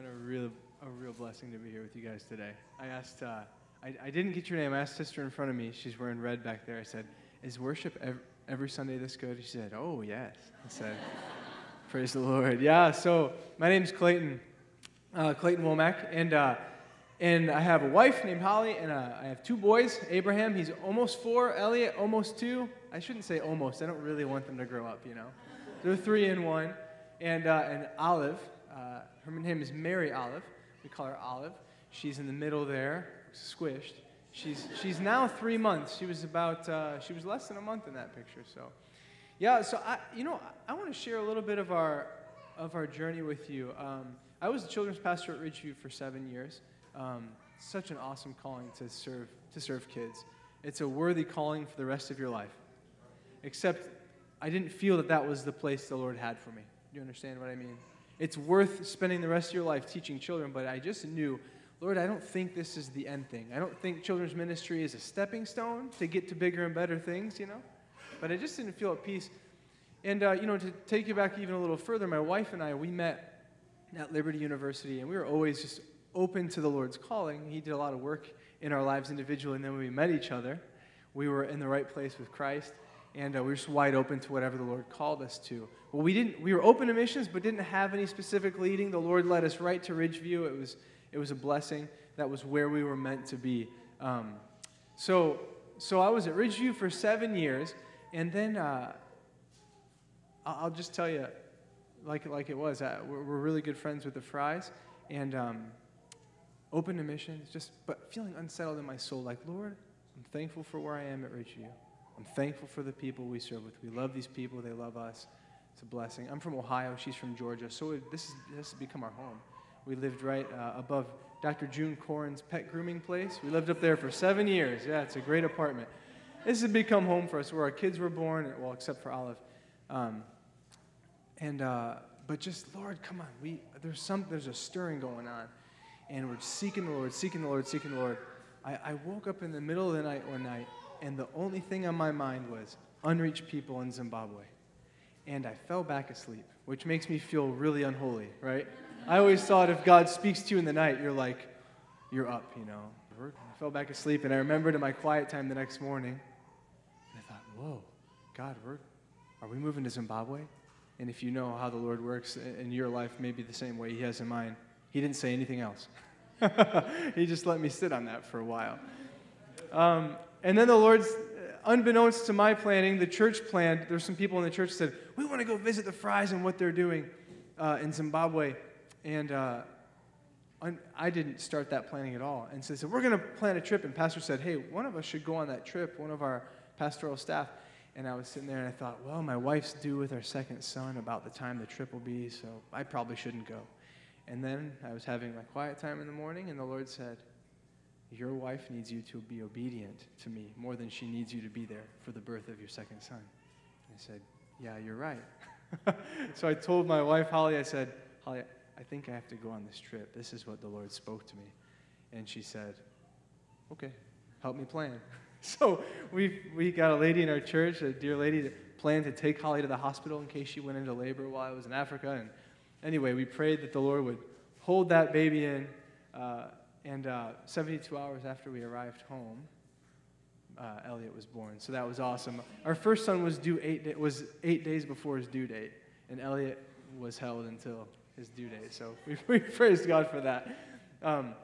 been a real, a real blessing to be here with you guys today. I asked, uh, I, I didn't get your name. I asked sister in front of me. She's wearing red back there. I said, "Is worship every, every Sunday this good?" She said, "Oh yes." I said, "Praise the Lord." Yeah. So my name's Clayton, uh, Clayton Womack, and uh, and I have a wife named Holly, and uh, I have two boys. Abraham, he's almost four. Elliot, almost two. I shouldn't say almost. I don't really want them to grow up. You know, they're three and one. And uh, and Olive, uh, her name is Mary Olive. We call her Olive. She's in the middle there, squished. She's, she's now three months. She was about, uh, she was less than a month in that picture. So, yeah, so I, you know, I, I want to share a little bit of our, of our journey with you. Um, I was the children's pastor at Ridgeview for seven years. Um, such an awesome calling to serve, to serve kids. It's a worthy calling for the rest of your life. Except I didn't feel that that was the place the Lord had for me. Do you understand what I mean? It's worth spending the rest of your life teaching children, but I just knew, Lord, I don't think this is the end thing. I don't think children's ministry is a stepping stone to get to bigger and better things, you know? But I just didn't feel at peace. And, uh, you know, to take you back even a little further, my wife and I, we met at Liberty University, and we were always just open to the Lord's calling. He did a lot of work in our lives individually, and then when we met each other, we were in the right place with Christ and uh, we were just wide open to whatever the Lord called us to. Well, we didn't. We were open to missions, but didn't have any specific leading. The Lord led us right to Ridgeview. It was it was a blessing. That was where we were meant to be. Um, so so I was at Ridgeview for seven years, and then uh, I'll just tell you, like like it was. Uh, we're, we're, really good friends with the Fries, and um, open to missions. Just but feeling unsettled in my soul. Like Lord, I'm thankful for where I am at Ridgeview. I'm thankful for the people we serve with. We love these people, they love us. It's a blessing. I'm from Ohio, she's from Georgia, so it, this, is, this has become our home. We lived right uh, above Dr. June Corin's pet grooming place. We lived up there for seven years. Yeah, it's a great apartment. This has become home for us where our kids were born, well, except for Olive. Um, and, uh, but just, Lord, come on. We, there's, some, there's a stirring going on. And we're seeking the Lord, seeking the Lord, seeking the Lord. I, I woke up in the middle of the night one night and the only thing on my mind was unreached people in Zimbabwe. And I fell back asleep, which makes me feel really unholy, right? I always thought if God speaks to you in the night, you're like, you're up, you know. I fell back asleep, and I remembered in my quiet time the next morning, and I thought, whoa, God, we're, are we moving to Zimbabwe? And if you know how the Lord works in your life, maybe the same way He has in mine, He didn't say anything else. he just let me sit on that for a while. Um, and then the Lord's, unbeknownst to my planning, the church planned. There's some people in the church said, We want to go visit the Fries and what they're doing uh, in Zimbabwe. And uh, I didn't start that planning at all. And so they said, We're going to plan a trip. And Pastor said, Hey, one of us should go on that trip, one of our pastoral staff. And I was sitting there and I thought, Well, my wife's due with our second son about the time the trip will be, so I probably shouldn't go. And then I was having my quiet time in the morning, and the Lord said, your wife needs you to be obedient to me more than she needs you to be there for the birth of your second son. I said, Yeah, you're right. so I told my wife, Holly, I said, Holly, I think I have to go on this trip. This is what the Lord spoke to me. And she said, Okay, help me plan. so we, we got a lady in our church, a dear lady, that planned to take Holly to the hospital in case she went into labor while I was in Africa. And anyway, we prayed that the Lord would hold that baby in. Uh, and uh, 72 hours after we arrived home, uh, Elliot was born. So that was awesome. Our first son was due eight da- was eight days before his due date, and Elliot was held until his due date. So we, we praised God for that. Um,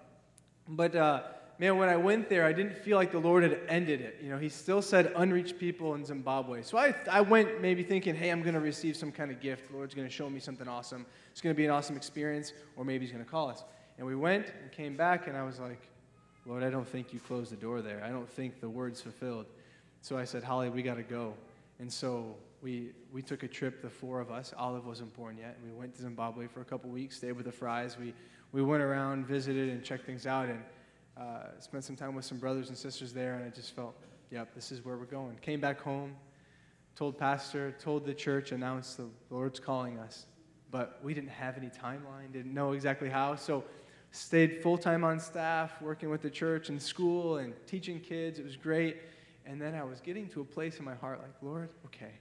but uh, man, when I went there, I didn't feel like the Lord had ended it. You know, He still said unreached people in Zimbabwe. So I, I went maybe thinking, hey, I'm going to receive some kind of gift. The Lord's going to show me something awesome. It's going to be an awesome experience, or maybe He's going to call us. And we went and came back, and I was like, Lord, I don't think you closed the door there. I don't think the word's fulfilled. So I said, Holly, we got to go. And so we, we took a trip, the four of us. Olive wasn't born yet. And we went to Zimbabwe for a couple weeks, stayed with the Fries. We, we went around, visited, and checked things out, and uh, spent some time with some brothers and sisters there. And I just felt, yep, this is where we're going. Came back home, told pastor, told the church, announced the Lord's calling us. But we didn't have any timeline, didn't know exactly how. So stayed full time on staff, working with the church and school and teaching kids. It was great. And then I was getting to a place in my heart like, Lord, okay,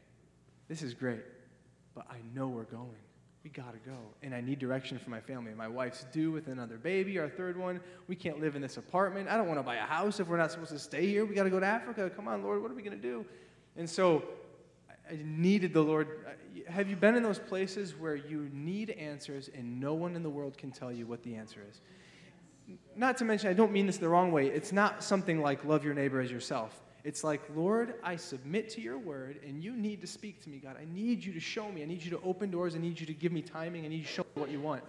this is great, but I know we're going. we gotta go. And I need direction from my family. My wife's due with another baby, our third one. We can't live in this apartment. I don't want to buy a house if we're not supposed to stay here. We gotta go to Africa. Come on, Lord, what are we gonna do? And so I needed the Lord. Have you been in those places where you need answers and no one in the world can tell you what the answer is? Not to mention, I don't mean this the wrong way. It's not something like love your neighbor as yourself. It's like, Lord, I submit to your word, and you need to speak to me, God. I need you to show me. I need you to open doors. I need you to give me timing. I need you to show me what you want.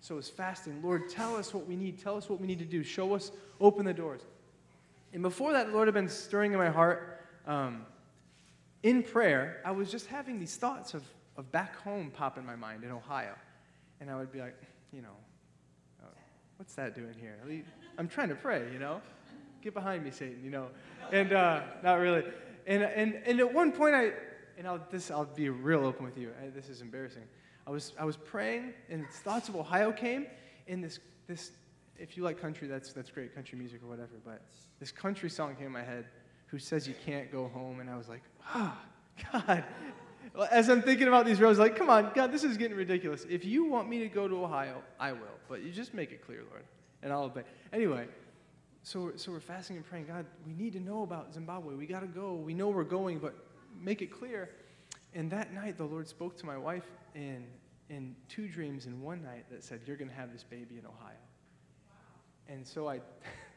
So it's fasting. Lord, tell us what we need. Tell us what we need to do. Show us, open the doors. And before that, Lord had been stirring in my heart. Um, in prayer, I was just having these thoughts of, of back home pop in my mind in Ohio. And I would be like, you know, oh, what's that doing here? I'm trying to pray, you know? Get behind me, Satan, you know? And uh, not really. And, and, and at one point, I, and I'll, this, I'll be real open with you. I, this is embarrassing. I was, I was praying, and thoughts of Ohio came, and this, this, if you like country, that's, that's great, country music or whatever, but this country song came in my head who says you can't go home. And I was like, oh, God. As I'm thinking about these roads, like, come on, God, this is getting ridiculous. If you want me to go to Ohio, I will. But you just make it clear, Lord, and I'll obey. Anyway, so, so we're fasting and praying, God, we need to know about Zimbabwe. We got to go. We know we're going, but make it clear. And that night, the Lord spoke to my wife in, in two dreams in one night that said, You're going to have this baby in Ohio. And so I.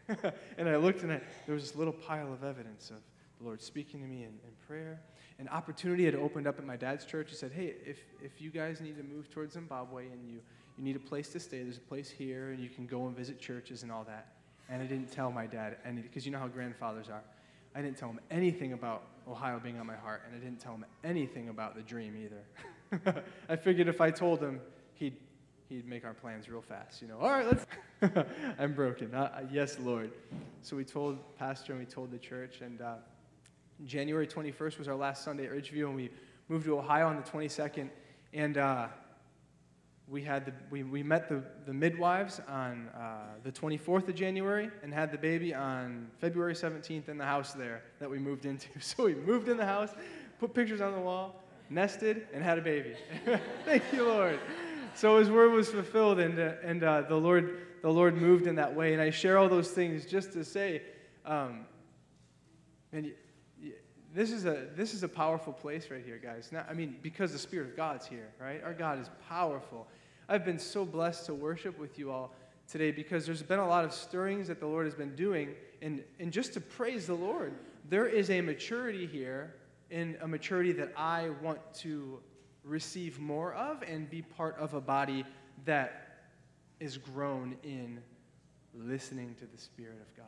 and I looked and I, there was this little pile of evidence of the Lord speaking to me in, in prayer. An opportunity had opened up at my dad's church. He said, Hey, if, if you guys need to move towards Zimbabwe and you, you need a place to stay, there's a place here and you can go and visit churches and all that. And I didn't tell my dad any, because you know how grandfathers are. I didn't tell him anything about Ohio being on my heart, and I didn't tell him anything about the dream either. I figured if I told him, he'd he'd make our plans real fast. You know, all right, let's. I'm broken. Uh, yes, Lord. So we told Pastor and we told the church, and uh, January 21st was our last Sunday at Ridgeview, and we moved to Ohio on the 22nd, and uh, we had the, we, we met the, the midwives on uh, the 24th of January and had the baby on February 17th in the house there that we moved into. So we moved in the house, put pictures on the wall, nested, and had a baby. Thank you, Lord so his word was fulfilled, and, uh, and uh, the, Lord, the Lord moved in that way. And I share all those things just to say, um, and this is, a, this is a powerful place right here, guys. I mean, because the Spirit of God's here, right? Our God is powerful. I've been so blessed to worship with you all today because there's been a lot of stirrings that the Lord has been doing. And, and just to praise the Lord, there is a maturity here, and a maturity that I want to receive more of and be part of a body that is grown in listening to the Spirit of God,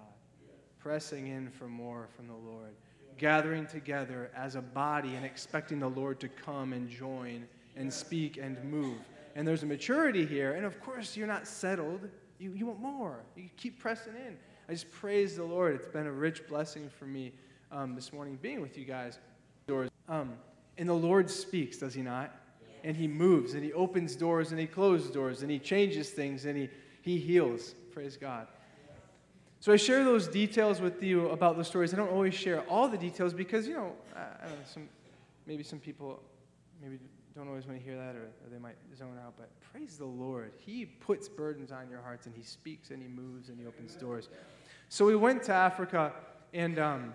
pressing in for more from the Lord, gathering together as a body and expecting the Lord to come and join and speak and move. And there's a maturity here, and of course, you're not settled. You, you want more. You keep pressing in. I just praise the Lord. It's been a rich blessing for me um, this morning being with you guys. Um, and the Lord speaks, does he not? And he moves and he opens doors and he closes doors and he changes things and he, he heals. Praise God. So I share those details with you about the stories. I don't always share all the details because, you know, I, know, some, maybe some people maybe don't always want to hear that or, or, they might zone out. But praise the Lord. He puts burdens on your hearts and he speaks and he moves and he opens doors. So we went to Africa and um,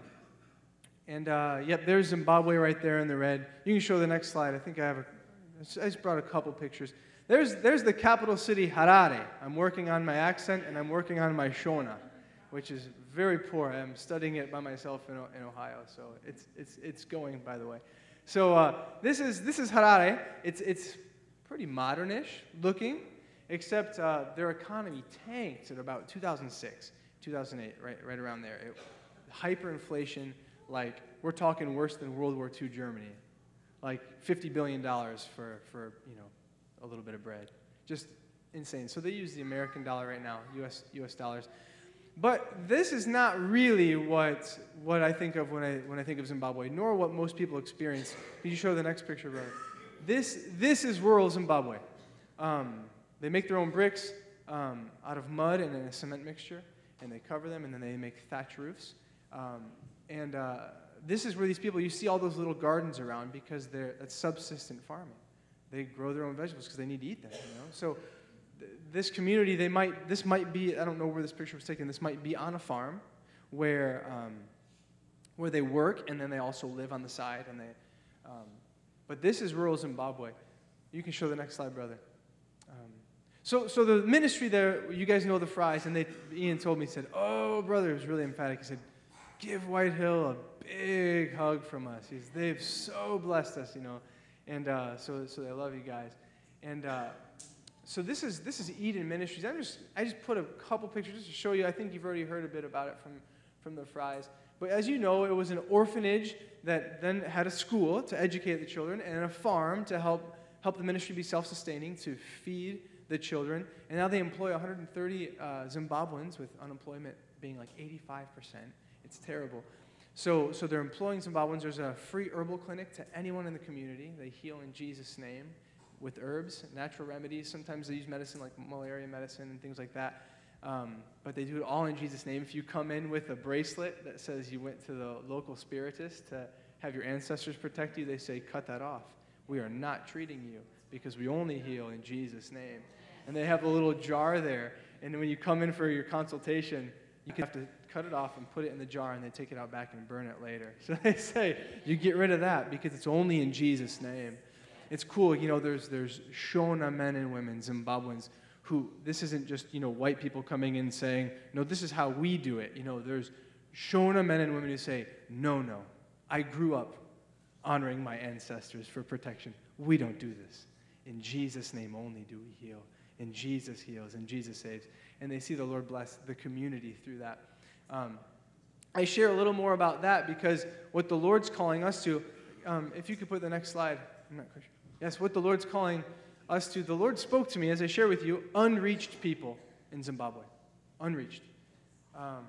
and uh, yep, there's Zimbabwe right there in the red. You can show the next slide. I think I have a, I just brought a couple pictures. There's, there's the capital city, Harare. I'm working on my accent and I'm working on my Shona, which is very poor. I'm studying it by myself in, in Ohio, so it's, it's, it's going, by the way. So uh, this, is, this is Harare. It's, it's pretty modernish looking, except uh, their economy tanked at about 2006, 2008, right, right around there. It, hyperinflation like we're talking worse than World War II Germany, like $50 billion for, for you know, a little bit of bread. Just insane. So they use the American dollar right now, US, US dollars. But this is not really what, what I think of when I, when I think of Zimbabwe, nor what most people experience. Can you show the next picture, brother? This, this is rural Zimbabwe. Um, they make their own bricks um, out of mud and a cement mixture, and they cover them, and then they make thatch roofs. Um, and uh, this is where these people, you see all those little gardens around because they're, that's subsistent farming. they grow their own vegetables because they need to eat them. You know, so th- this community, they might this might be I don't know where this picture was taken. This might be on a farm where um, where they work and then they also live on the side and they. Um, but this is rural Zimbabwe. You can show the next slide, brother. Um, so, so the ministry there, you guys know the Fries, and they, Ian told me, he said, "Oh, brother," it was really emphatic. He said, "Give White Hill a big hug from us. He's, they've so blessed us, you know, and uh, so, so they love you guys." And uh, so this is this is Eden Ministries. I just I just put a couple pictures just to show you. I think you've already heard a bit about it from from the Fries. But as you know, it was an orphanage that then had a school to educate the children and a farm to help help the ministry be self-sustaining to feed the children. And now they employ 130 uh, Zimbabweans with unemployment being like 85%. It's terrible. So, so they're employing Zimbabweans. There's a free herbal clinic to anyone in the community. They heal in Jesus' name with herbs, natural remedies. Sometimes they use medicine like malaria medicine and things like that. Um, but they do it all in Jesus' name. If you come in with a bracelet that says you went to the local spiritist to have your ancestors protect you, they say, cut that off. We are not treating you because we only heal in Jesus' name. And they have a little jar there. And when you come in for your consultation, you have to cut it off and put it in the jar and they take it out back and burn it later. So they say, you get rid of that because it's only in Jesus' name. It's cool, you know, there's, there's Shona men and women, Zimbabweans, who this isn't just you know white people coming in saying no this is how we do it. You know there's shona men and women who say no no i grew up honoring my ancestors for protection. We don't do this. In jesus name only do we heal. And jesus heals. And jesus saves and they see the lord bless the community through that um, i share a little more about that because what the lord's calling us to um, if you could put the next slide yes what the lord's calling us to, the Lord spoke to me, as I share with you, unreached people in Zimbabwe. Unreached. Um,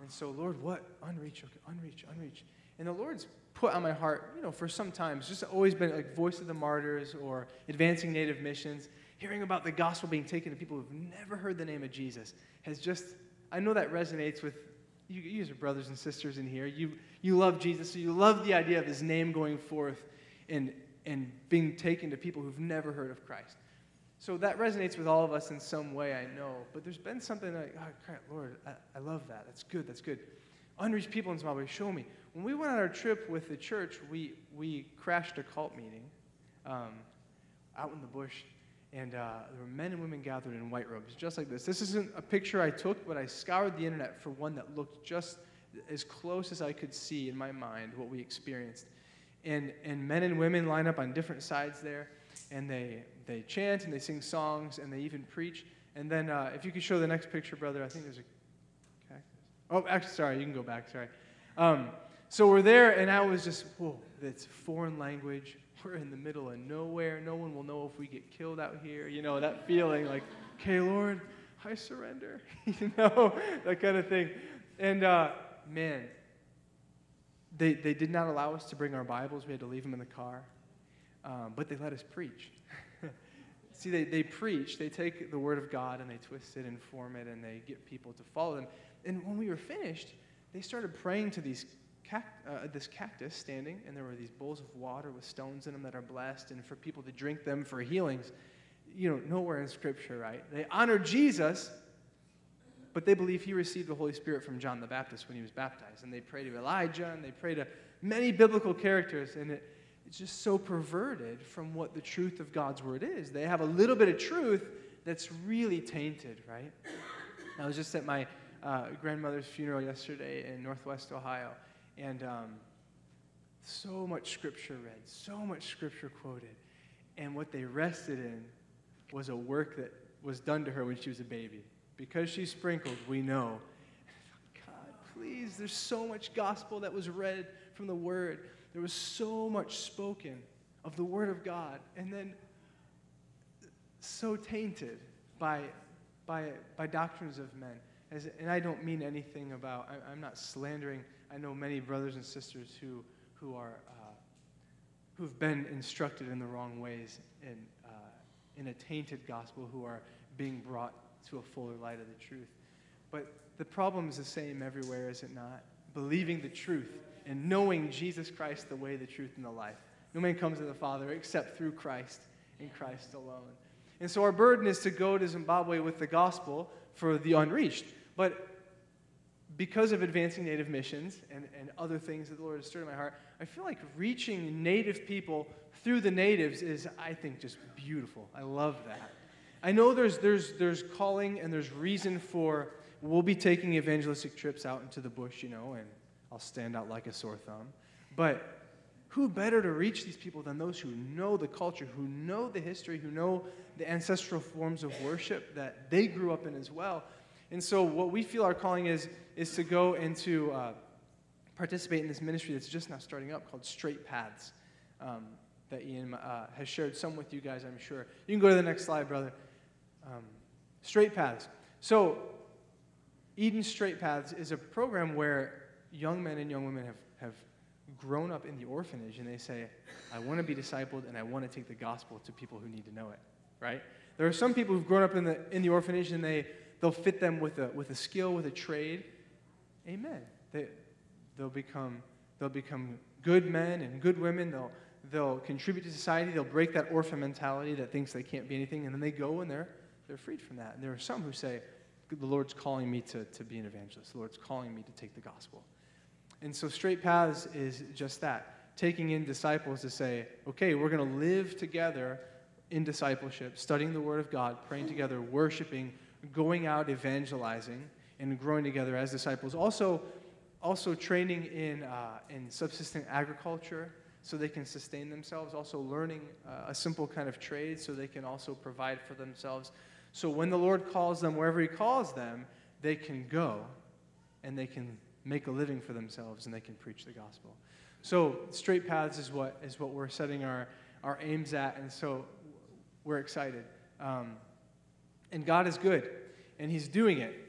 and so, Lord, what? Unreached, okay, unreached, unreached. And the Lord's put on my heart, you know, for some time, it's just always been like Voice of the Martyrs or Advancing Native Missions. Hearing about the gospel being taken to people who've never heard the name of Jesus has just, I know that resonates with you, you as brothers and sisters in here. You, you love Jesus, so you love the idea of his name going forth and, and being taken to people who've never heard of Christ. So that resonates with all of us in some way, I know. But there's been something like, oh, Lord, I, I love that. That's good. That's good. Unreached people in Zimbabwe, show me. When we went on our trip with the church, we, we crashed a cult meeting um, out in the bush, and uh, there were men and women gathered in white robes, just like this. This isn't a picture I took, but I scoured the internet for one that looked just as close as I could see in my mind what we experienced and, and men and women line up on different sides there, and they, they chant and they sing songs and they even preach. And then, uh, if you could show the next picture, brother, I think there's a cactus. Oh, actually, sorry, you can go back, sorry. Um, so we're there, and I was just, whoa, it's foreign language. We're in the middle of nowhere. No one will know if we get killed out here. You know, that feeling like, okay, Lord, I surrender. you know, that kind of thing. And uh, man, they, they did not allow us to bring our Bibles. We had to leave them in the car. Um, but they let us preach. See, they, they preach. They take the Word of God and they twist it and form it and they get people to follow them. And when we were finished, they started praying to these cact- uh, this cactus standing, and there were these bowls of water with stones in them that are blessed, and for people to drink them for healings. You know, nowhere in Scripture, right? They honor Jesus, but they believe he received the Holy Spirit from John the Baptist when he was baptized. And they pray to Elijah and they pray to many biblical characters. And it, it's just so perverted from what the truth of God's word is. They have a little bit of truth that's really tainted, right? I was just at my uh, grandmother's funeral yesterday in Northwest Ohio. And um, so much scripture read, so much scripture quoted. And what they rested in was a work that was done to her when she was a baby because she's sprinkled, we know. God, please, there's so much gospel that was read from the Word. There was so much spoken of the Word of God, and then so tainted by, by, by doctrines of men. As, and I don't mean anything about, I, am not slandering. I know many brothers and sisters who, who are, uh, who've been instructed in the wrong ways in, uh, in a tainted gospel, who are being brought to a fuller light of the truth. But the problem is the same everywhere, is it not? Believing the truth and knowing Jesus Christ, the way, the truth, and the life. No man comes to the Father except through Christ. and Christ alone. And so our burden is to go to Zimbabwe with the gospel for the unreached. But because of advancing native missions and, and other things that the Lord has stirred in my heart, I feel like reaching native people through the natives is, I think, just beautiful. I love that. I know there's, there's, there's calling and there's reason for, we'll be taking evangelistic trips out into the bush, you know, and I'll stand out like a sore thumb. But who better to reach these people than those who know the culture, who know the history, who know the ancestral forms of worship that they grew up in as well? And so, what we feel our calling is, is to go and to uh, participate in this ministry that's just now starting up called Straight Paths, um, that Ian uh, has shared some with you guys, I'm sure. You can go to the next slide, brother. Um, straight Paths. So, Eden Straight Paths is a program where young men and young women have, have grown up in the orphanage and they say, I want to be discipled and I want to take the gospel to people who need to know it, right? There are some people who've grown up in the, in the orphanage and they, they'll fit them with a, with a skill, with a trade. Amen. They, they'll, become, they'll become good men and good women. They'll, they'll contribute to society. They'll break that orphan mentality that thinks they can't be anything. And then they go and they're, they're freed from that. And there are some who say, the Lord's calling me to, to be an evangelist. The Lord's calling me to take the gospel. And so, Straight Paths is just that taking in disciples to say, okay, we're going to live together in discipleship, studying the Word of God, praying together, worshiping, going out evangelizing, and growing together as disciples. Also, also training in, uh, in subsistent agriculture so they can sustain themselves. Also, learning uh, a simple kind of trade so they can also provide for themselves. So, when the Lord calls them, wherever He calls them, they can go and they can make a living for themselves and they can preach the gospel. So, straight paths is what, is what we're setting our, our aims at, and so we're excited. Um, and God is good, and He's doing it.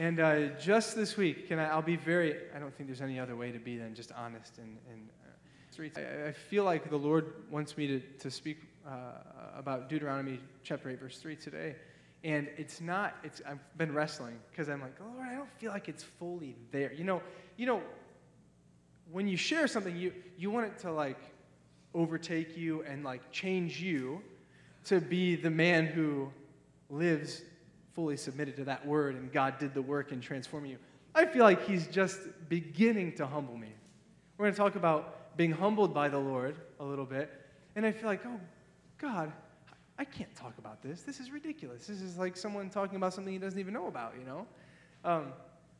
And uh, just this week, can I, I'll be very, I don't think there's any other way to be than just honest and, and uh, I, I, feel like the Lord wants me to, to speak uh, about Deuteronomy chapter 8, verse 3 today. And it's not, it's, I've been wrestling because I'm like, oh, Lord, I don't feel like it's fully there. You know, you know, when you share something, you, you want it to like overtake you and like change you to be the man who lives fully submitted to that word and God did the work in transforming you. I feel like he's just beginning to humble me. We're going to talk about being humbled by the Lord a little bit. And I feel like, oh, God, I can't talk about this. This is ridiculous. This is like someone talking about something he doesn't even know about, you know? Um,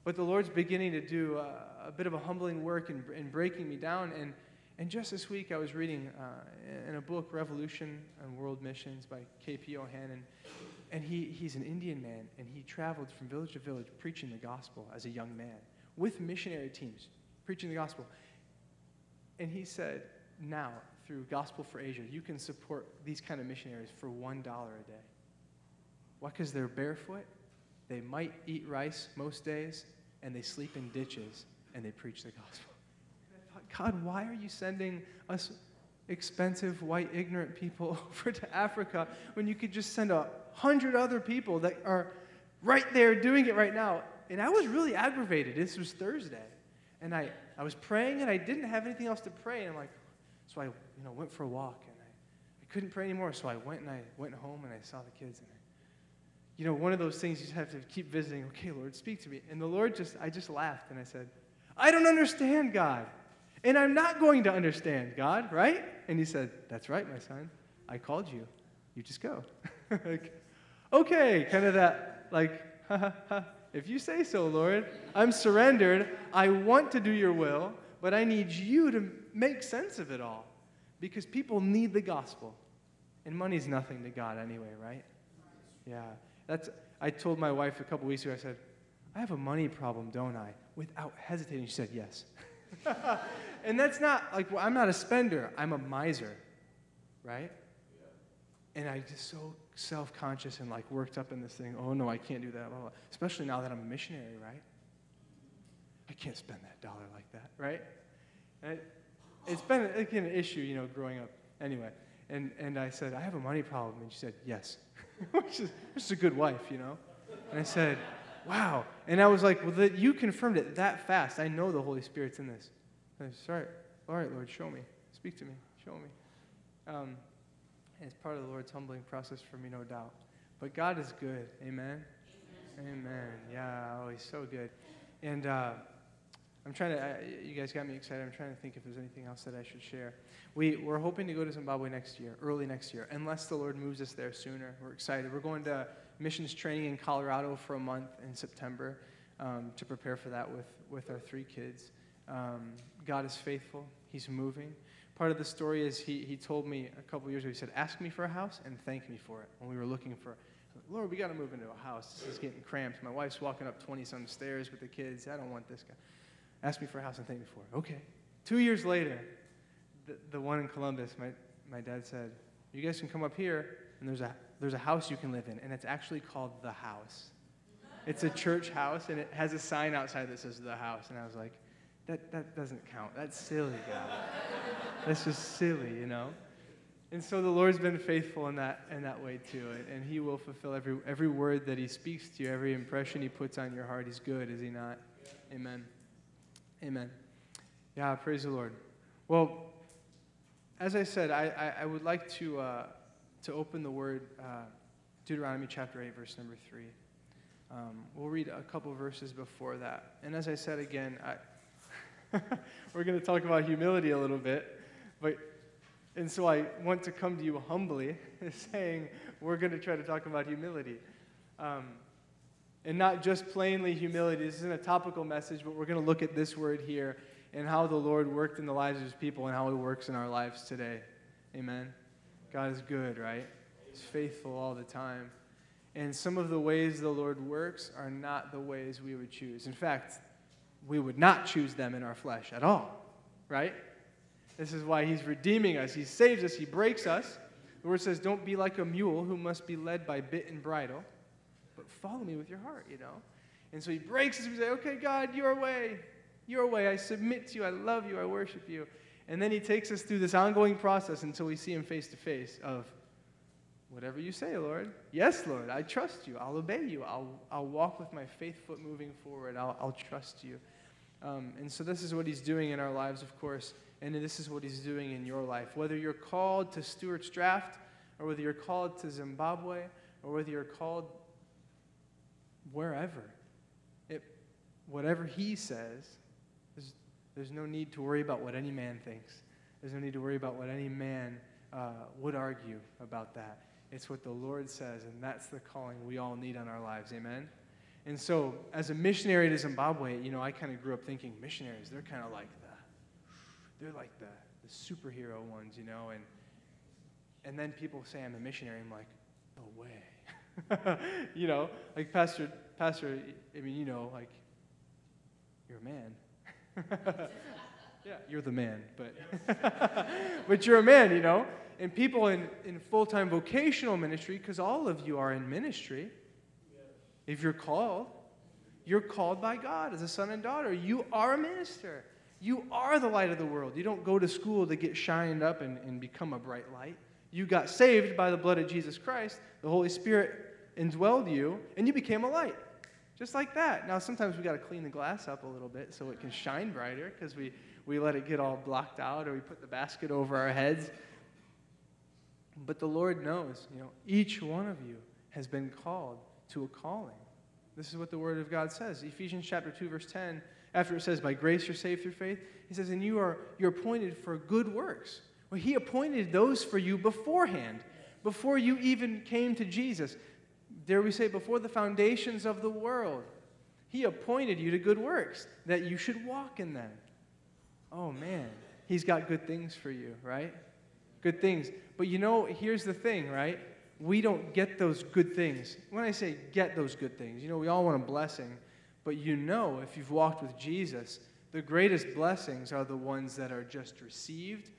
but the Lord's beginning to do a, a bit of a humbling work in, breaking me down. And, and just this week, I was reading uh, in a book, Revolution and World Missions by K.P. Yohannan. And he, he's an Indian man, and he traveled from village to village preaching the gospel as a young man with missionary teams, preaching the gospel. And he said, now, through Gospel for Asia, you can support these kind of missionaries for $1 a day. Why? Because they're barefoot, they might eat rice most days, and they sleep in ditches, and they preach the gospel. I thought, God, why are you sending us expensive, white, ignorant people over to Africa when you could just send a hundred other people that are right there doing it right now? And I was really aggravated. This was Thursday. And I, I was praying, and I didn't have anything else to pray. And I'm like, so I you know, went for a walk and I, I couldn't pray anymore. So I went and I went home and I saw the kids. And I, you know, one of those things you just have to keep visiting. Okay, Lord, speak to me. And the Lord just, I just laughed and I said, I don't understand God. And I'm not going to understand God, right? And he said, That's right, my son. I called you. You just go. like, okay, kind of that, like, if you say so, Lord, I'm surrendered. I want to do your will but I need you to make sense of it all because people need the gospel. And money's nothing to God anyway, right? Yeah. That's I told my wife a couple weeks ago, I said, I have a money problem, don't I? Without hesitating, she said, Yes. and that's not like well, I'm not a spender, I'm a miser, right? And I just so self-conscious and like worked up in this thing. Oh no, I can't do that. Blah, blah. Especially now that I'm a missionary, right? I can't spend that dollar like that, right? And it's been like an issue, you know, growing up. Anyway, and, and I said, I have a money problem. And she said, yes, which, is, which is a good wife, you know? And I said, wow. And I was like, well, that you confirmed it that fast. I know the Holy Spirit's in this. I said, all right, all right, Lord, show me. Speak to me. Show me. Um, It's part of the Lord's humbling process for me, no doubt. But God is good. Amen? Amen. Amen. Yeah, oh, He's so good. And uh, I'm trying to, you guys got me excited. I'm trying to think if there's anything else that I should share. We, we're hoping to go to Zimbabwe next year, early next year, unless the Lord moves us there sooner. We're excited. We're going to missions training in Colorado for a month in September um, to prepare for that with, with our three kids. Um, God is faithful, He's moving. Part of the story is he, he told me a couple years ago, he said, Ask me for a house and thank me for it when we were looking for Lord, we got to move into a house. This is getting cramped. My wife's walking up 20 some stairs with the kids. I don't want this guy. Ask me for a house and thank me for it. Okay. Two years later, the, the one in Columbus, my, my dad said, You guys can come up here, and there's a, there's a house you can live in, and it's actually called The House. It's a church house, and it has a sign outside that says The House. And I was like, That, that doesn't count. That's silly, God. That's just silly, you know? And so the Lord's been faithful in that, in that way too. And He will fulfill every, every word that He speaks to you, every impression He puts on your heart. He's good, is He not? Amen. Amen. Yeah, praise the Lord. Well, as I said, I, I, I would like to, uh, to open the word uh, Deuteronomy chapter 8, verse number 3. Um, we'll read a couple verses before that. And as I said again, I, we're going to talk about humility a little bit. But, and so I want to come to you humbly, saying we're going to try to talk about humility. Um, and not just plainly humility. This isn't a topical message, but we're going to look at this word here and how the Lord worked in the lives of his people and how he works in our lives today. Amen. God is good, right? He's faithful all the time. And some of the ways the Lord works are not the ways we would choose. In fact, we would not choose them in our flesh at all, right? This is why he's redeeming us. He saves us, he breaks us. The word says, Don't be like a mule who must be led by bit and bridle but follow me with your heart, you know? And so he breaks us. We say, okay, God, your way, your way. I submit to you. I love you. I worship you. And then he takes us through this ongoing process until we see him face to face of whatever you say, Lord. Yes, Lord, I trust you. I'll obey you. I'll, I'll walk with my faith foot moving forward. I'll, I'll trust you. Um, and so this is what he's doing in our lives, of course. And this is what he's doing in your life. Whether you're called to Stuarts Draft, or whether you're called to Zimbabwe, or whether you're called wherever. It, whatever he says, there's, no need to worry about what any man thinks. There's no need to worry about what any man uh, would argue about that. It's what the Lord says, and that's the calling we all need on our lives. Amen? And so, as a missionary to Zimbabwe, you know, I kind of grew up thinking missionaries, they're kind of like the, they're like the, the superhero ones, you know, and, and then people say I'm a missionary. I'm like, no way. you know, like Pastor, Pastor, I mean, you know, like, you're a man. yeah, you're the man, but, but you're a man, you know. And people in, in full time vocational ministry, because all of you are in ministry, if you're called, you're called by God as a son and daughter. You are a minister. You are the light of the world. You don't go to school to get shined up and, and become a bright light. You got saved by the blood of Jesus Christ. The Holy Spirit indwelled you, and you became a light. Just like that. Now, sometimes we got to clean the glass up a little bit so it can shine brighter because we, we let it get all blocked out or we put the basket over our heads. But the Lord knows, you know, each one of you has been called to a calling. This is what the Word of God says. Ephesians chapter 2, verse 10, after it says, By grace you're saved through faith, he says, And you are you're appointed for good works. Well, he appointed those for you beforehand, before you even came to Jesus dare we say, before the foundations of the world, He appointed you to good works, that you should walk in them. Oh, man. He's got good things for you, right? Good things. But you know, here's the thing, right? We don't get those good things. When I say get those good things, you know, we all want a blessing. But you know, if you've walked with Jesus, the greatest blessings are the ones that are just received.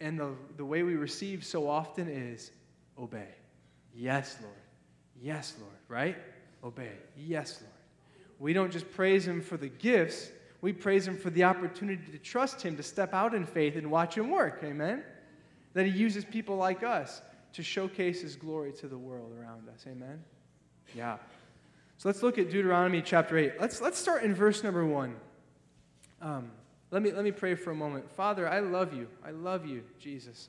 And the, the way we receive so often is obey. Yes, Lord. Yes, Lord, right? Obey. Yes, Lord. We don't just praise Him for the gifts, we praise Him for the opportunity to trust Him, to step out in faith and watch Him work. Amen? That He uses people like us to showcase His glory to the world around us. Amen? Yeah. So let's look at Deuteronomy chapter 8. Let's, let's start in verse number 1. Um, let, me, let me pray for a moment. Father, I love you. I love you, Jesus.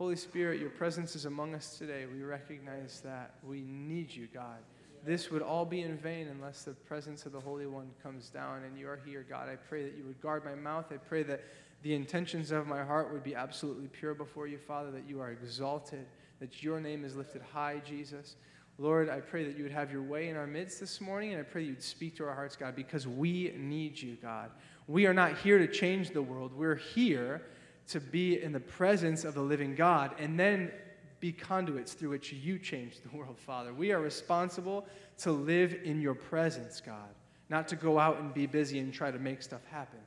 Holy Spirit, your presence is among us today. We recognize that. We need you, God. This would all be in vain unless the presence of the Holy One comes down and you are here, God. I pray that you would guard my mouth. I pray that the intentions of my heart would be absolutely pure before you, Father, that you are exalted, that your name is lifted high, Jesus. Lord, I pray that you would have your way in our midst this morning, and I pray that you'd speak to our hearts, God, because we need you, God. We are not here to change the world. We're here to be in the presence of the living God and then be conduits through which you change the world, Father. We are responsible to live in your presence, God, not to go out and be busy and try to make stuff happen.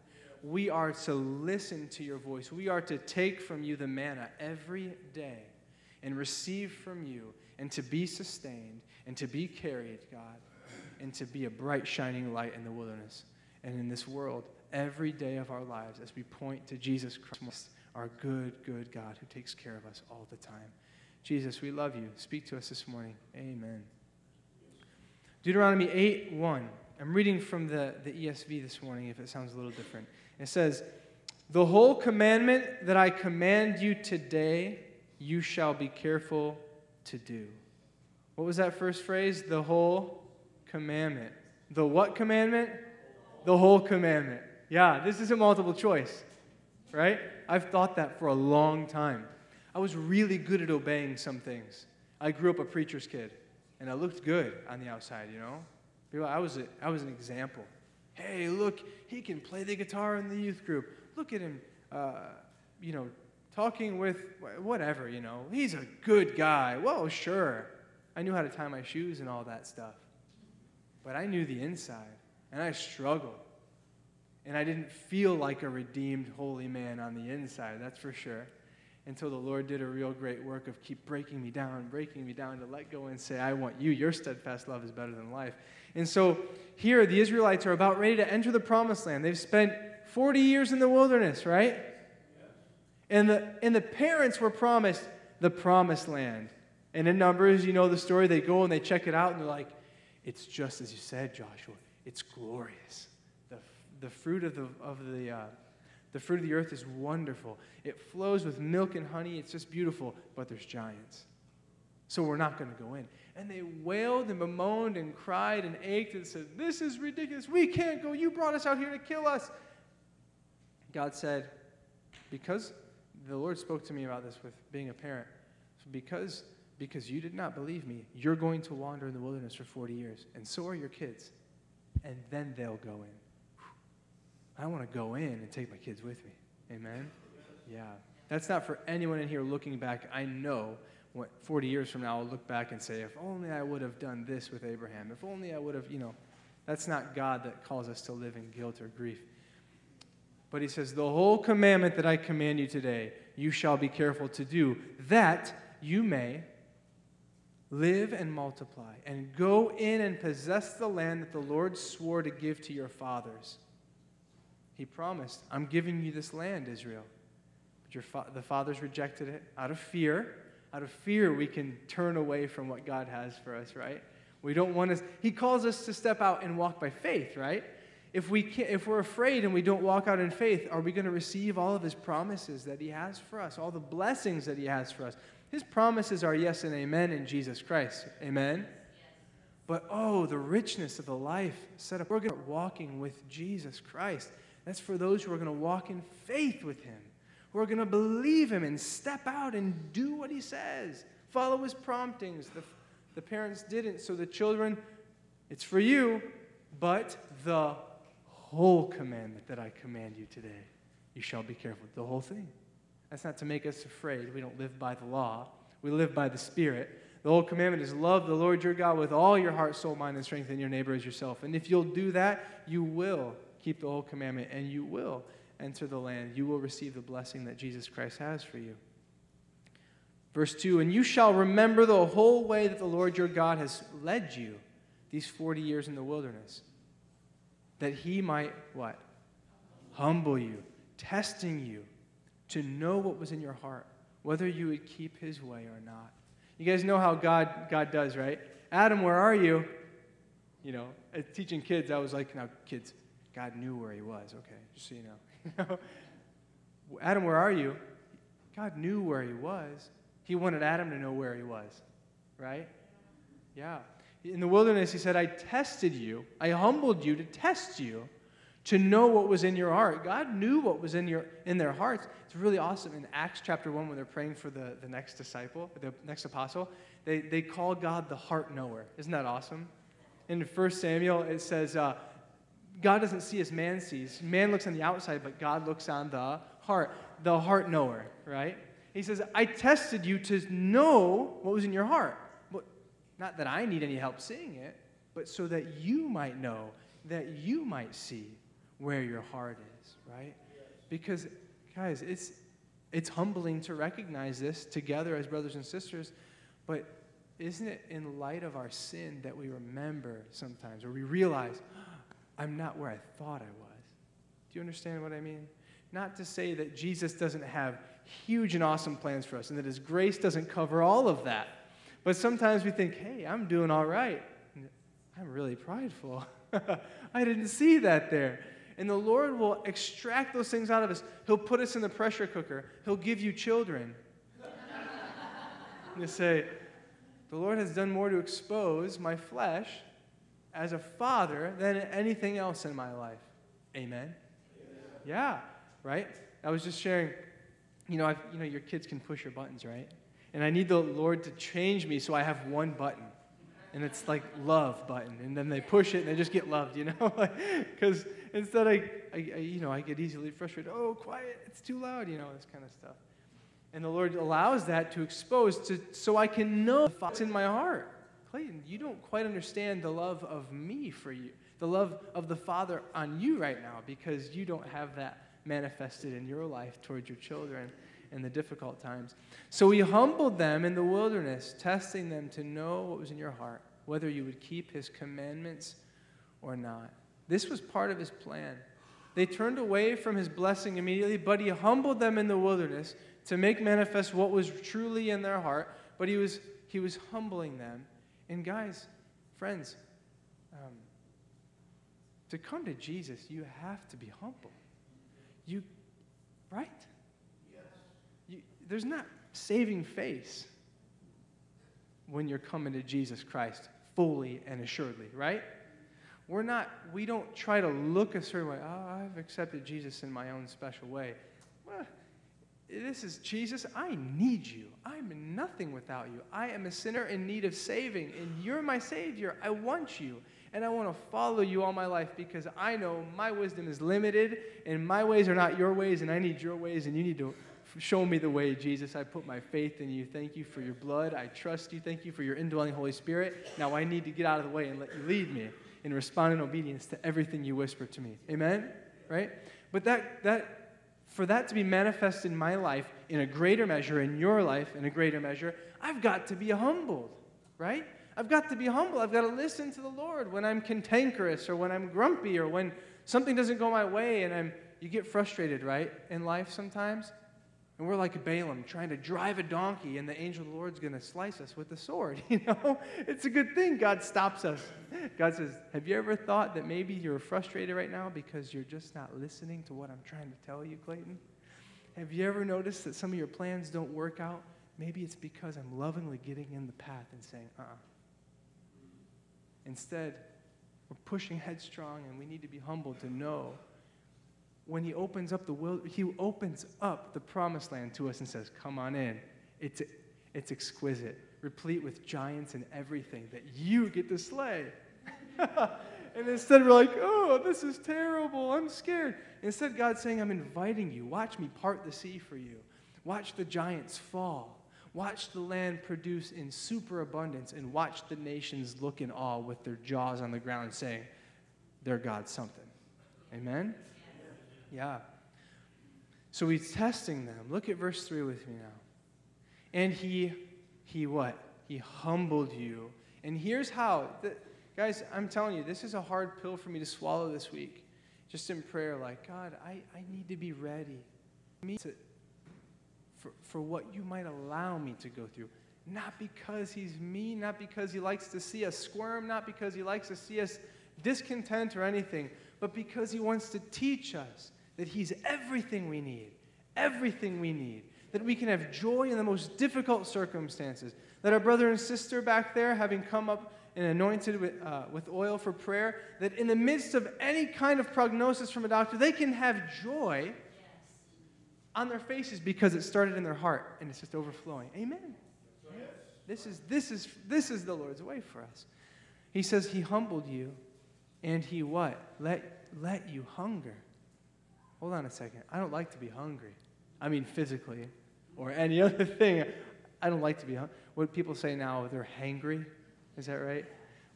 We are to listen to your voice. We are to take from you the manna every day and receive from you and to be sustained and to be carried, God, and to be a bright, shining light in the wilderness and in this world every day of our lives as we point to Jesus Christ, our good, good God who takes care of us all the time. Jesus, we love you. Speak to us this morning. Amen. Deuteronomy 8 1. I'm reading from the, the ESV this morning if it sounds a little different. It says, The whole commandment that I command you today, you shall be careful to do. What was that first phrase? The whole commandment. The what commandment? The whole commandment. Yeah, this isn't multiple choice, right? I've thought that for a long time. I was really good at obeying some things. I grew up a preacher's kid, and I looked good on the outside, you know? I was, a, I was an example. Hey, look, he can play the guitar in the youth group. Look at him, uh, you know, talking with whatever, you know. He's a good guy. Well, sure. I knew how to tie my shoes and all that stuff. But I knew the inside, and I struggled. And I didn't feel like a redeemed holy man on the inside, that's for sure until the Lord did a real great work of keep breaking me down, breaking me down to let go and say, I want you. Your steadfast love is better than life. And so here, the Israelites are about ready to enter the promised land. They've spent 40 years in the wilderness, right? And the, and the parents were promised the promised land. And in Numbers, you know the story, they go and they check it out and they're like, it's just as you said, Joshua. It's glorious. The, the fruit of the, of the, uh, the fruit of the earth is wonderful. It flows with milk and honey. It's just beautiful, but there's giants. So we're not going to go in. And they wailed and bemoaned and cried and ached and said, This is ridiculous. We can't go. You brought us out here to kill us. God said, Because the Lord spoke to me about this with being a parent. Because, because you did not believe me, you're going to wander in the wilderness for 40 years. And so are your kids. And then they'll go in. I want to go in and take my kids with me. Amen? Yeah. That's not for anyone in here looking back. I know what 40 years from now I'll look back and say, if only I would have done this with Abraham. If only I would have, you know, that's not God that calls us to live in guilt or grief. But he says, The whole commandment that I command you today, you shall be careful to do, that you may live and multiply, and go in and possess the land that the Lord swore to give to your fathers. He promised, I'm giving you this land, Israel. But your fa- the fathers rejected it out of fear. Out of fear, we can turn away from what God has for us, right? We don't want to. He calls us to step out and walk by faith, right? If, we can, if we're afraid and we don't walk out in faith, are we going to receive all of his promises that he has for us, all the blessings that he has for us? His promises are yes and amen in Jesus Christ. Amen? But oh, the richness of the life set up. We're going to walking with Jesus Christ. That's for those who are going to walk in faith with him, who are going to believe him and step out and do what he says, follow his promptings. The, the parents didn't, so the children, it's for you, but the whole commandment that I command you today, you shall be careful. The whole thing. That's not to make us afraid. We don't live by the law, we live by the Spirit. The whole commandment is love the Lord your God with all your heart, soul, mind, and strength, and your neighbor as yourself. And if you'll do that, you will keep the whole commandment, and you will enter the land. You will receive the blessing that Jesus Christ has for you. Verse 2 And you shall remember the whole way that the Lord your God has led you these 40 years in the wilderness, that he might what? Humble you, testing you to know what was in your heart, whether you would keep his way or not. You guys know how God, God does, right? Adam, where are you? You know, teaching kids, I was like, now, kids, God knew where he was. Okay, just so you know. Adam, where are you? God knew where he was. He wanted Adam to know where he was, right? Yeah. In the wilderness, he said, I tested you, I humbled you to test you to know what was in your heart. God knew what was in, your, in their hearts. It's really awesome. In Acts chapter 1, when they're praying for the, the next disciple, the next apostle, they, they call God the heart knower. Isn't that awesome? In 1 Samuel, it says, uh, God doesn't see as man sees. Man looks on the outside, but God looks on the heart, the heart knower, right? He says, I tested you to know what was in your heart. Well, not that I need any help seeing it, but so that you might know, that you might see where your heart is, right? Because, guys, it's, it's humbling to recognize this together as brothers and sisters, but isn't it in light of our sin that we remember sometimes, or we realize, I'm not where I thought I was? Do you understand what I mean? Not to say that Jesus doesn't have huge and awesome plans for us and that his grace doesn't cover all of that. But sometimes we think, hey, I'm doing all right. I'm really prideful. I didn't see that there. And the Lord will extract those things out of us. He'll put us in the pressure cooker. He'll give you children. you say, The Lord has done more to expose my flesh as a father than anything else in my life. Amen? Yeah, right? I was just sharing, you know, I've, you know, your kids can push your buttons, right? And I need the Lord to change me so I have one button and it's like love button and then they push it and they just get loved you know because instead I, I, I, you know i get easily frustrated oh quiet it's too loud you know this kind of stuff and the lord allows that to expose to so i can know what's in my heart clayton you don't quite understand the love of me for you the love of the father on you right now because you don't have that manifested in your life towards your children in the difficult times. So he humbled them in the wilderness, testing them to know what was in your heart, whether you would keep his commandments or not. This was part of his plan. They turned away from his blessing immediately, but he humbled them in the wilderness to make manifest what was truly in their heart. But he was, he was humbling them. And guys, friends, um, to come to Jesus, you have to be humble. You, right? Yes there's not saving face when you're coming to Jesus Christ fully and assuredly, right? We're not, we don't try to look a certain way. Oh, I've accepted Jesus in my own special way. This is Jesus. I need you. I'm nothing without you. I am a sinner in need of saving, and you're my Savior. I want you, and I want to follow you all my life because I know my wisdom is limited, and my ways are not your ways, and I need your ways, and you need to Show me the way, Jesus. I put my faith in you. Thank you for your blood. I trust you. Thank you for your indwelling Holy Spirit. Now I need to get out of the way and let you lead me and respond in obedience to everything you whisper to me. Amen? Right? But that, that, for that to be manifest in my life in a greater measure, in your life in a greater measure, I've got to be humbled, right? I've got to be humble. I've got to listen to the Lord when I'm cantankerous or when I'm grumpy or when something doesn't go my way and I'm you get frustrated, right? In life sometimes. And we're like Balaam trying to drive a donkey, and the angel of the Lord's going to slice us with the sword. You know, it's a good thing God stops us. God says, Have you ever thought that maybe you're frustrated right now because you're just not listening to what I'm trying to tell you, Clayton? Have you ever noticed that some of your plans don't work out? Maybe it's because I'm lovingly getting in the path and saying, uh uh-uh. Instead, we're pushing headstrong, and we need to be humble to know when he opens up the will, he opens up the promised land to us and says, "Come on in." It's it's exquisite, replete with giants and everything that you get to slay. and instead we're like, "Oh, this is terrible. I'm scared." Instead, God's saying, "I'm inviting you. Watch me part the sea for you. Watch the giants fall." Watch the land produce in superabundance and watch the nations look in awe with their jaws on the ground saying, Their God's something. Amen? Yeah. So he's testing them. Look at verse 3 with me now. And he, he what? He humbled you. And here's how. The, guys, I'm telling you, this is a hard pill for me to swallow this week. Just in prayer, like, God, I, I need to be ready to, for, for what you might allow me to go through. Not because he's mean, not because he likes to see us squirm, not because he likes to see us discontent or anything, but because he wants to teach us that He's everything we need, everything we need, that we can have joy in the most difficult circumstances. That our brother and sister back there, having come up and anointed with, uh, with oil for prayer, that in the midst of any kind of prognosis from a doctor, they can have joy on their faces because it started in their heart and it's just overflowing. Amen. This is, this, is, this is the Lord's way for us. He says he humbled you and he what? Let, let you hunger. Hold on a second. I don't like to be hungry. I mean, physically or any other thing. I don't like to be hungry. What people say now, they're hangry. Is that right?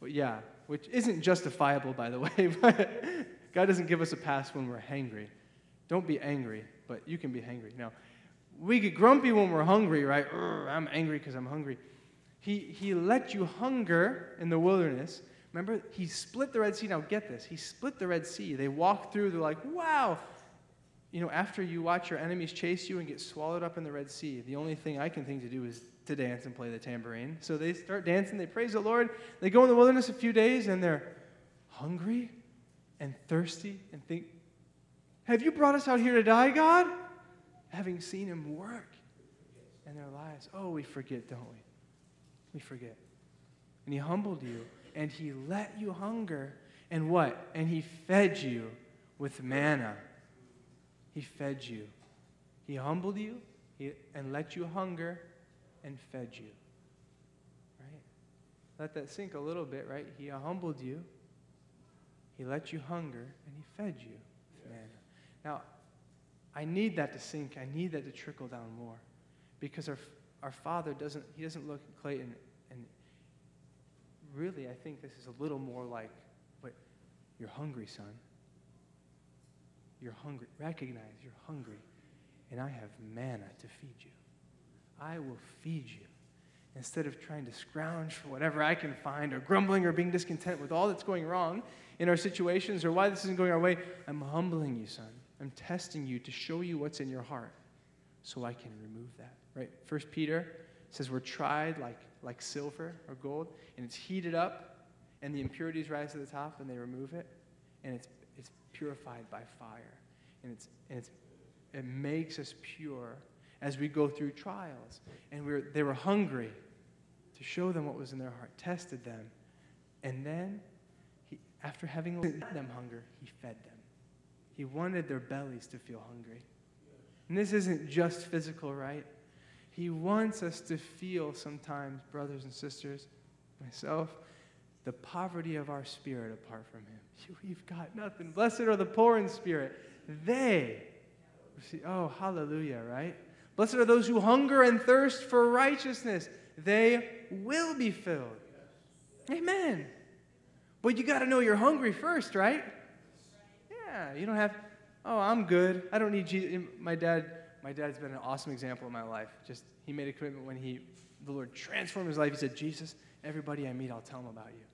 Well, yeah, which isn't justifiable, by the way, but God doesn't give us a pass when we're hangry. Don't be angry, but you can be hangry. Now, we get grumpy when we're hungry, right? I'm angry because I'm hungry. He, he let you hunger in the wilderness. Remember, he split the Red Sea. Now, get this. He split the Red Sea. They walk through, they're like, wow. You know, after you watch your enemies chase you and get swallowed up in the Red Sea, the only thing I can think to do is to dance and play the tambourine. So they start dancing, they praise the Lord. They go in the wilderness a few days and they're hungry and thirsty and think, Have you brought us out here to die, God? Having seen Him work in their lives. Oh, we forget, don't we? We forget. And He humbled you and He let you hunger. And what? And He fed you with manna. He fed you. He humbled you and let you hunger and fed you. Right? Let that sink a little bit, right? He humbled you, He let you hunger, and He fed you with manna. Now, I need that to sink. I need that to trickle down more. Because our, our Father doesn't, He doesn't look at Clayton and really, I think this is a little more like, but you're hungry, son. You're hungry. Recognize you're hungry, and I have manna to feed you. I will feed you. Instead of trying to scrounge for whatever I can find, or grumbling or being discontent with all that's going wrong in our situations, or why this isn't going our way, I'm humbling you, son. I'm testing you to show you what's in your heart so I can remove that. Right? First Peter says we're tried like, like silver or gold, and it's heated up, and the impurities rise to the top, and they remove it, and it's, purified by fire. And, it's, and it's, it makes us pure as we go through trials. And we they were hungry to show them what was in their heart, tested them. And then, he, after having let them hunger, he fed them. He wanted their bellies to feel hungry. And this isn't just physical, right? He wants us to feel sometimes, brothers and sisters, myself, the poverty of our spirit apart from Him. We've got nothing. Blessed are the poor in spirit. They, see, oh, hallelujah, right? Blessed are those who hunger and thirst for righteousness. They will be filled. Amen. But you got to know you're hungry first, right? Yeah, you don't have, oh, I'm good. I don't need Jesus. My dad, my dad's been an awesome example in my life. Just he made a commitment when he, the Lord transformed his life. He said, Jesus, everybody I meet, I'll tell them about you.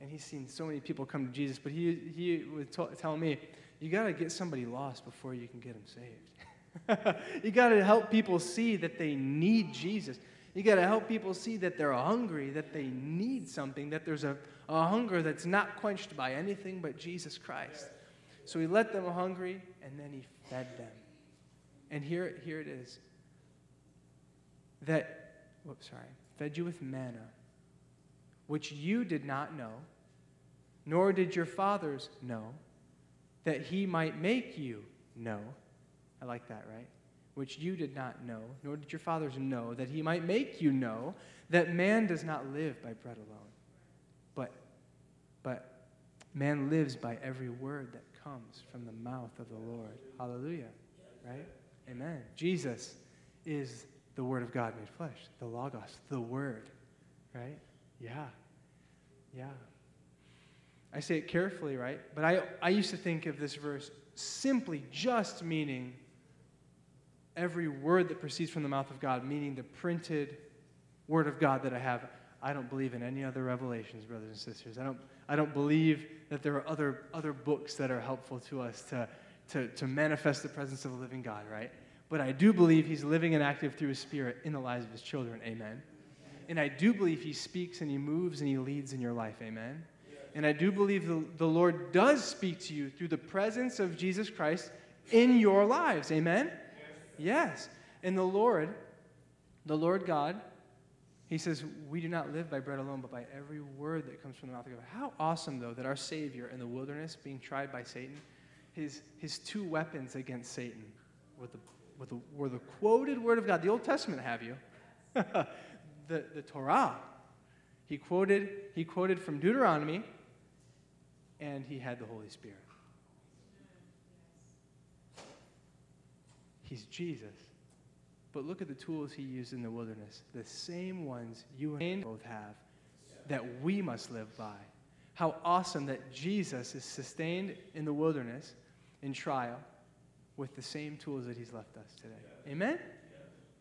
And he's seen so many people come to Jesus, but he, he was t- telling me, you got to get somebody lost before you can get them saved. you got to help people see that they need Jesus. You got to help people see that they're hungry, that they need something, that there's a, a hunger that's not quenched by anything but Jesus Christ. So he let them hungry, and then he fed them. And here, here it is that, whoops, sorry, fed you with manna, which you did not know, nor did your fathers know, that he might make you know I like that, right? Which you did not know, nor did your fathers know, that he might make you know that man does not live by bread alone, but, but man lives by every word that comes from the mouth of the Lord. Hallelujah. Right? Amen. Jesus is the Word of God made flesh, the Logos, the Word. Right? Yeah. Yeah. I say it carefully, right? But I, I used to think of this verse simply just meaning every word that proceeds from the mouth of God, meaning the printed word of God that I have. I don't believe in any other revelations, brothers and sisters. I don't, I don't believe that there are other, other books that are helpful to us to, to, to manifest the presence of the living God, right? But I do believe He's living and active through His Spirit in the lives of His children. Amen. And I do believe He speaks and He moves and He leads in your life. Amen. And I do believe the, the Lord does speak to you through the presence of Jesus Christ in your lives. Amen. Yes. And the Lord, the Lord God, he says, We do not live by bread alone, but by every word that comes from the mouth of God. How awesome, though, that our Savior in the wilderness, being tried by Satan, his, his two weapons against Satan were the, were, the, were the quoted word of God. The Old Testament have you. the, the Torah. He quoted, he quoted from Deuteronomy, and he had the Holy Spirit. He's Jesus. But look at the tools he used in the wilderness. The same ones you and I both have that we must live by. How awesome that Jesus is sustained in the wilderness in trial with the same tools that he's left us today. Amen?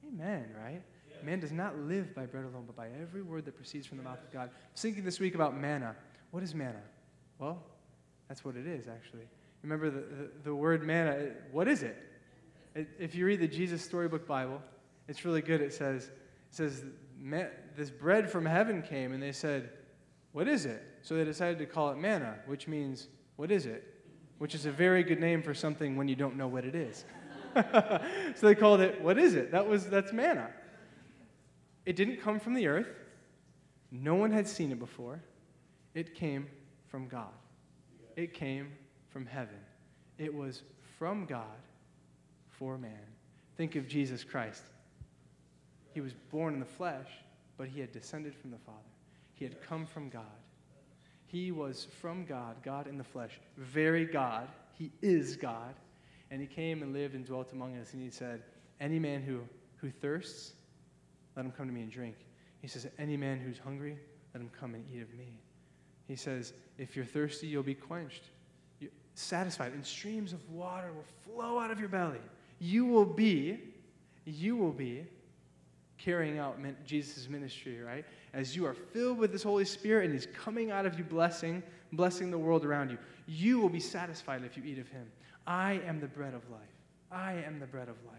Amen, right? Man does not live by bread alone, but by every word that proceeds from the mouth of God. I was thinking this week about manna. What is manna? Well, that's what it is, actually. Remember the, the, the word manna, what is it? if you read the Jesus Storybook Bible, it's really good. It says, it says this bread from heaven came, and they said, What is it? So they decided to call it manna, which means, What is it? Which is a very good name for something when you don't know what it is. so they called it, What is it? That was, that's manna. It didn't come from the earth, no one had seen it before. It came from God, it came from heaven. It was from God for man. Think of Jesus Christ. He was born in the flesh, but he had descended from the Father. He had come from God. He was from God, God in the flesh, very God. He is God. And he came and lived and dwelt among us. And he said, Any man who, who thirsts, let him come to me and drink. He says, Any man who's hungry, let him come and eat of me. He says, If you're thirsty, you'll be quenched. You're satisfied, and streams of water will flow out of your belly you will be, you will be carrying out Jesus' ministry, right? As you are filled with this Holy Spirit and He's coming out of you blessing, blessing the world around you, you will be satisfied if you eat of Him. I am the bread of life. I am the bread of life.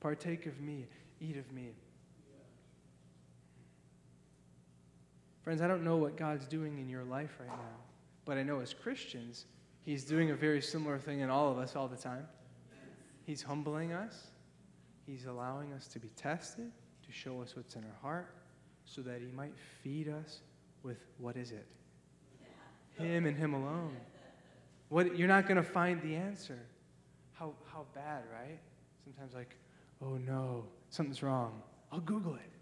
Partake of me, eat of me. Friends, I don't know what God's doing in your life right now, but I know as Christians, He's doing a very similar thing in all of us all the time. He's humbling us. He's allowing us to be tested, to show us what's in our heart, so that He might feed us with what is it? Him and Him alone. What, you're not going to find the answer. How, how bad, right? Sometimes, like, oh no, something's wrong. I'll Google it.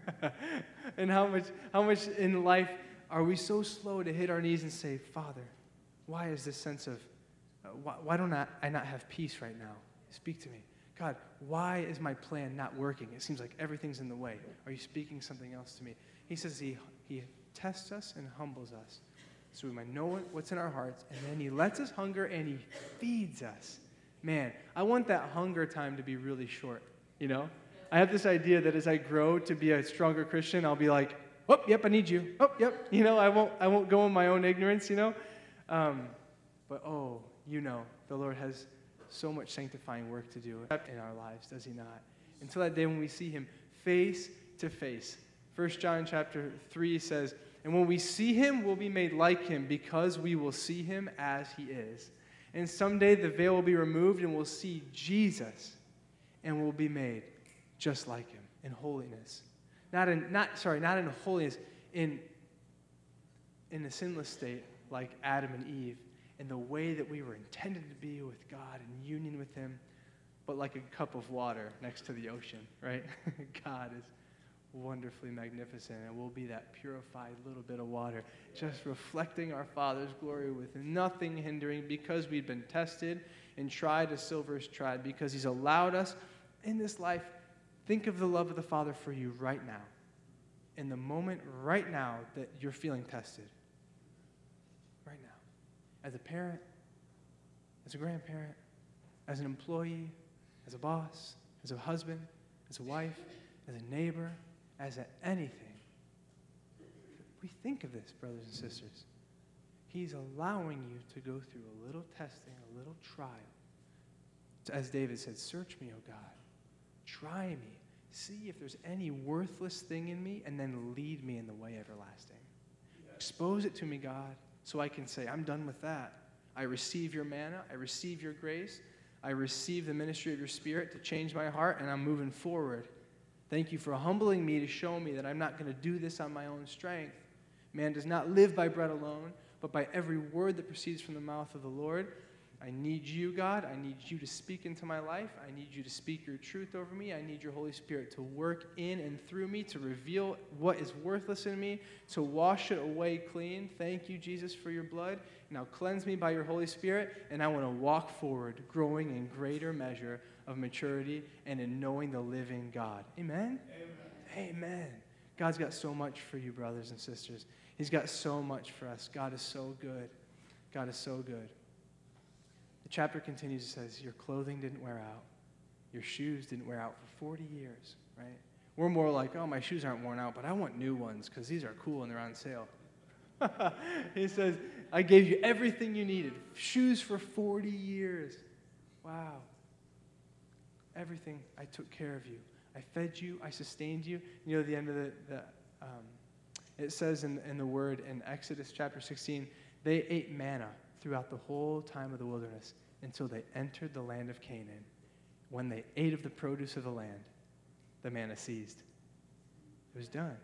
and how much, how much in life are we so slow to hit our knees and say, Father, why is this sense of uh, why, why don't I, I not have peace right now? Speak to me. God, why is my plan not working? It seems like everything's in the way. Are you speaking something else to me? He says he, he tests us and humbles us so we might know what's in our hearts, and then he lets us hunger and he feeds us. Man, I want that hunger time to be really short, you know? I have this idea that as I grow to be a stronger Christian, I'll be like, oh, yep, I need you. Oh, yep. You know, I won't, I won't go in my own ignorance, you know? Um, but oh, you know the Lord has so much sanctifying work to do in our lives, does he not? Until that day when we see him face to face. 1 John chapter 3 says, And when we see him, we'll be made like him because we will see him as he is. And someday the veil will be removed and we'll see Jesus and we'll be made just like him in holiness. Not in not sorry, not in holiness, in in a sinless state like Adam and Eve, in the way that we were intended to be with God in union with Him, but like a cup of water next to the ocean, right? God is wonderfully magnificent, and we'll be that purified little bit of water, just reflecting our Father's glory with nothing hindering because we've been tested and tried as silver's tried, because He's allowed us in this life. Think of the love of the Father for you right now, in the moment right now that you're feeling tested Right now. as a parent, as a grandparent, as an employee, as a boss, as a husband, as a wife, as a neighbor, as a anything. We think of this, brothers and sisters. He's allowing you to go through a little testing, a little trial. As David said, Search me, O God. Try me. See if there's any worthless thing in me, and then lead me in the way everlasting. Expose it to me, God so I can say, I'm done with that. I receive your manna, I receive your grace, I receive the ministry of your Spirit to change my heart, and I'm moving forward. Thank you for humbling me to show me that I'm not going to do this on my own strength. Man does not live by bread alone, but by every word that proceeds from the mouth of the Lord. I need you, God. I need you to speak into my life. I need you to speak your truth over me. I need your Holy Spirit to work in and through me, to reveal what is worthless in me, to wash it away clean. Thank you, Jesus, for your blood. Now cleanse me by your Holy Spirit, and I want to walk forward, growing in greater measure of maturity and in knowing the living God. Amen? Amen. Amen. God's got so much for you, brothers and sisters. He's got so much for us. God is so good. God is so good chapter continues, it says, Your clothing didn't wear out, your shoes didn't wear out for 40 years, right? We're more like, oh, my shoes aren't worn out, but I want new ones because these are cool and they're on sale. he says, I gave you everything you needed. Shoes for 40 years. Wow. Everything. I took care of you. I fed you. I sustained you. You know, the end of the, the um, it says in, in the word in Exodus chapter 16, they ate manna throughout the whole time of the wilderness until they entered the land of Canaan. When they ate of the produce of the land, the manna ceased. It was done.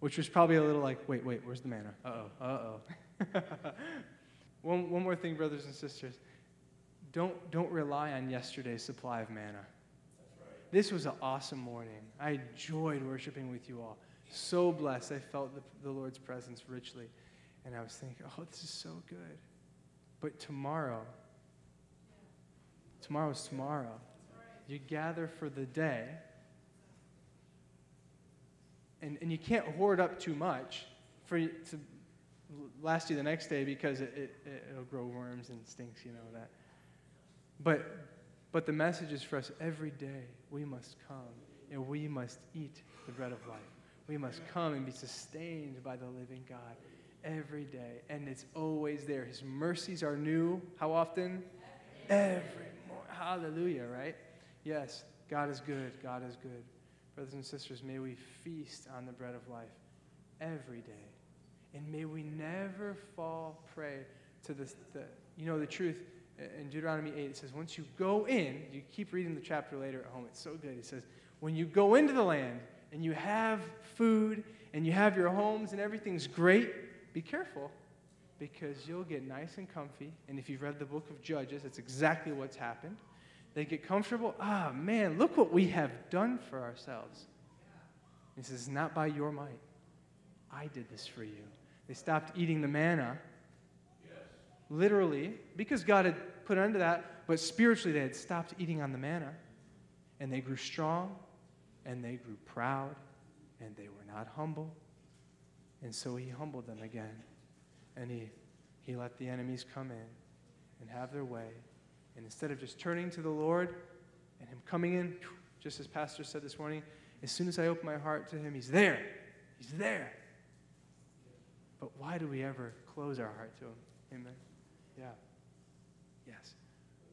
Which was probably a little like, wait, wait, where's the manna? Uh oh, uh oh. one, one more thing, brothers and sisters. Don't, don't rely on yesterday's supply of manna. Right. This was an awesome morning. I enjoyed worshiping with you all. So blessed. I felt the, the Lord's presence richly. And I was thinking, oh, this is so good. But tomorrow, tomorrow's tomorrow. You gather for the day, and, and you can't hoard up too much for to last you the next day because it, it, it'll grow worms and stinks, you know that. But, but the message is for us every day we must come and we must eat the bread of life. We must come and be sustained by the living God every day, and it's always there. His mercies are new. How often? Every morning. Hallelujah, right? Yes, God is good. God is good. Brothers and sisters, may we feast on the bread of life every day. And may we never fall prey to this, the, you know, the truth. Uh, in Deuteronomy 8, it says, once you go in, you keep reading the chapter later at home, it's so good. It says, when you go into the land and you have food and you have your homes and everything's great, be careful because you'll get nice and comfy. And if you've read the book of Judges, that's exactly what's happened. They get comfortable. Ah, man, look what we have done for ourselves. He says, Not by your might. I did this for you. They stopped eating the manna, literally, because God had put end that, but spiritually, they had stopped eating on the manna. And they grew strong, and they grew proud, and they were not humble, and so he humbled them again. And he, he let the enemies come in and have their way. And instead of just turning to the Lord and him coming in, just as Pastor said this morning, as soon as I open my heart to him, he's there. He's there. But why do we ever close our heart to him? Amen. Yeah. Yes.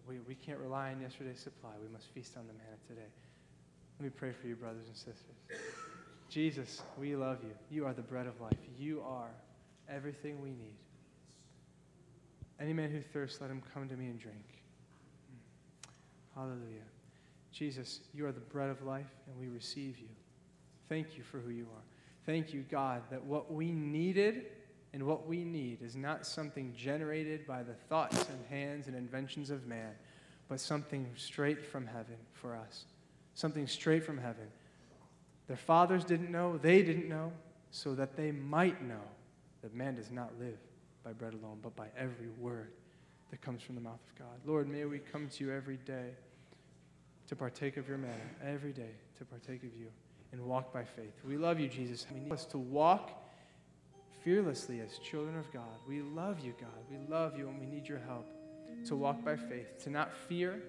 We, we can't rely on yesterday's supply. We must feast on the manna today. Let me pray for you, brothers and sisters. Jesus, we love you. You are the bread of life. You are everything we need. Any man who thirsts, let him come to me and drink. Hmm. Hallelujah. Jesus, you are the bread of life, and we receive you. Thank you for who you are. Thank you, God, that what we needed and what we need is not something generated by the thoughts and hands and inventions of man, but something straight from heaven for us. Something straight from heaven. Their fathers didn't know, they didn't know, so that they might know that man does not live by bread alone, but by every word that comes from the mouth of God. Lord, may we come to you every day to partake of your manna, every day to partake of you and walk by faith. We love you, Jesus. We need us to walk fearlessly as children of God. We love you, God. We love you, and we need your help to walk by faith, to not fear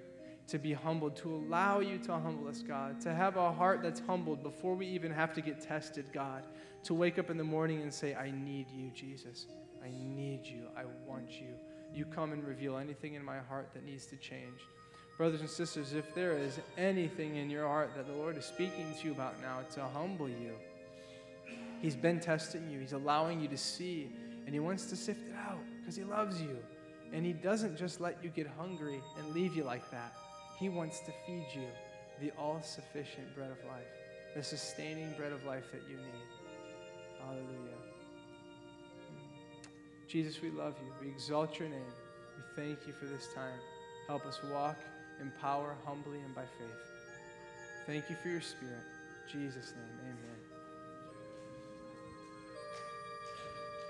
to be humbled, to allow you to humble us, God, to have a heart that's humbled before we even have to get tested, God, to wake up in the morning and say, I need you, Jesus. I need you. I want you. You come and reveal anything in my heart that needs to change. Brothers and sisters, if there is anything in your heart that the Lord is speaking to you about now to humble you, He's been testing you, He's allowing you to see, and He wants to sift it out because He loves you. And He doesn't just let you get hungry and leave you like that. He wants to feed you the all sufficient bread of life, the sustaining bread of life that you need. Hallelujah. Jesus, we love you. We exalt your name. We thank you for this time. Help us walk in power, humbly, and by faith. Thank you for your spirit. In Jesus' name, amen.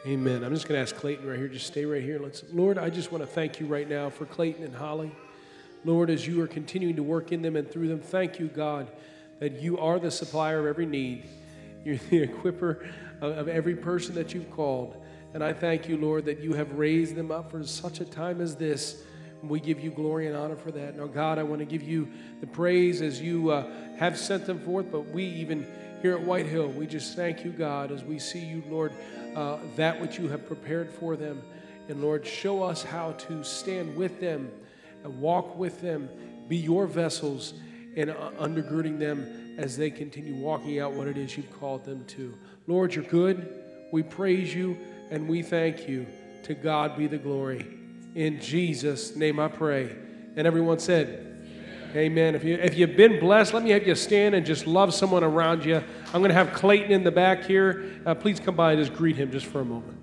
Amen. I'm just going to ask Clayton right here. Just stay right here. Let's, Lord, I just want to thank you right now for Clayton and Holly. Lord, as you are continuing to work in them and through them, thank you, God, that you are the supplier of every need. You're the equiper of, every person that you've called. And I thank you, Lord, that you have raised them up for such a time as this. We give you glory and honor for that. Now, God, I want to give you the praise as you uh, have sent them forth, but we even here at White Hill, we just thank you, God, as we see you, Lord, uh, that which you have prepared for them. And Lord, show us how to stand with them walk with them, be your vessels, and uh, undergirding them as they continue walking out what it is you've called them to. Lord, you're good. We praise you and we thank you. To God be the glory. In Jesus' name I pray. And everyone said, Amen. Amen. If, you, if you've been blessed, let me have you stand and just love someone around you. I'm going to have Clayton in the back here. Uh, please come by and just greet him just for a moment.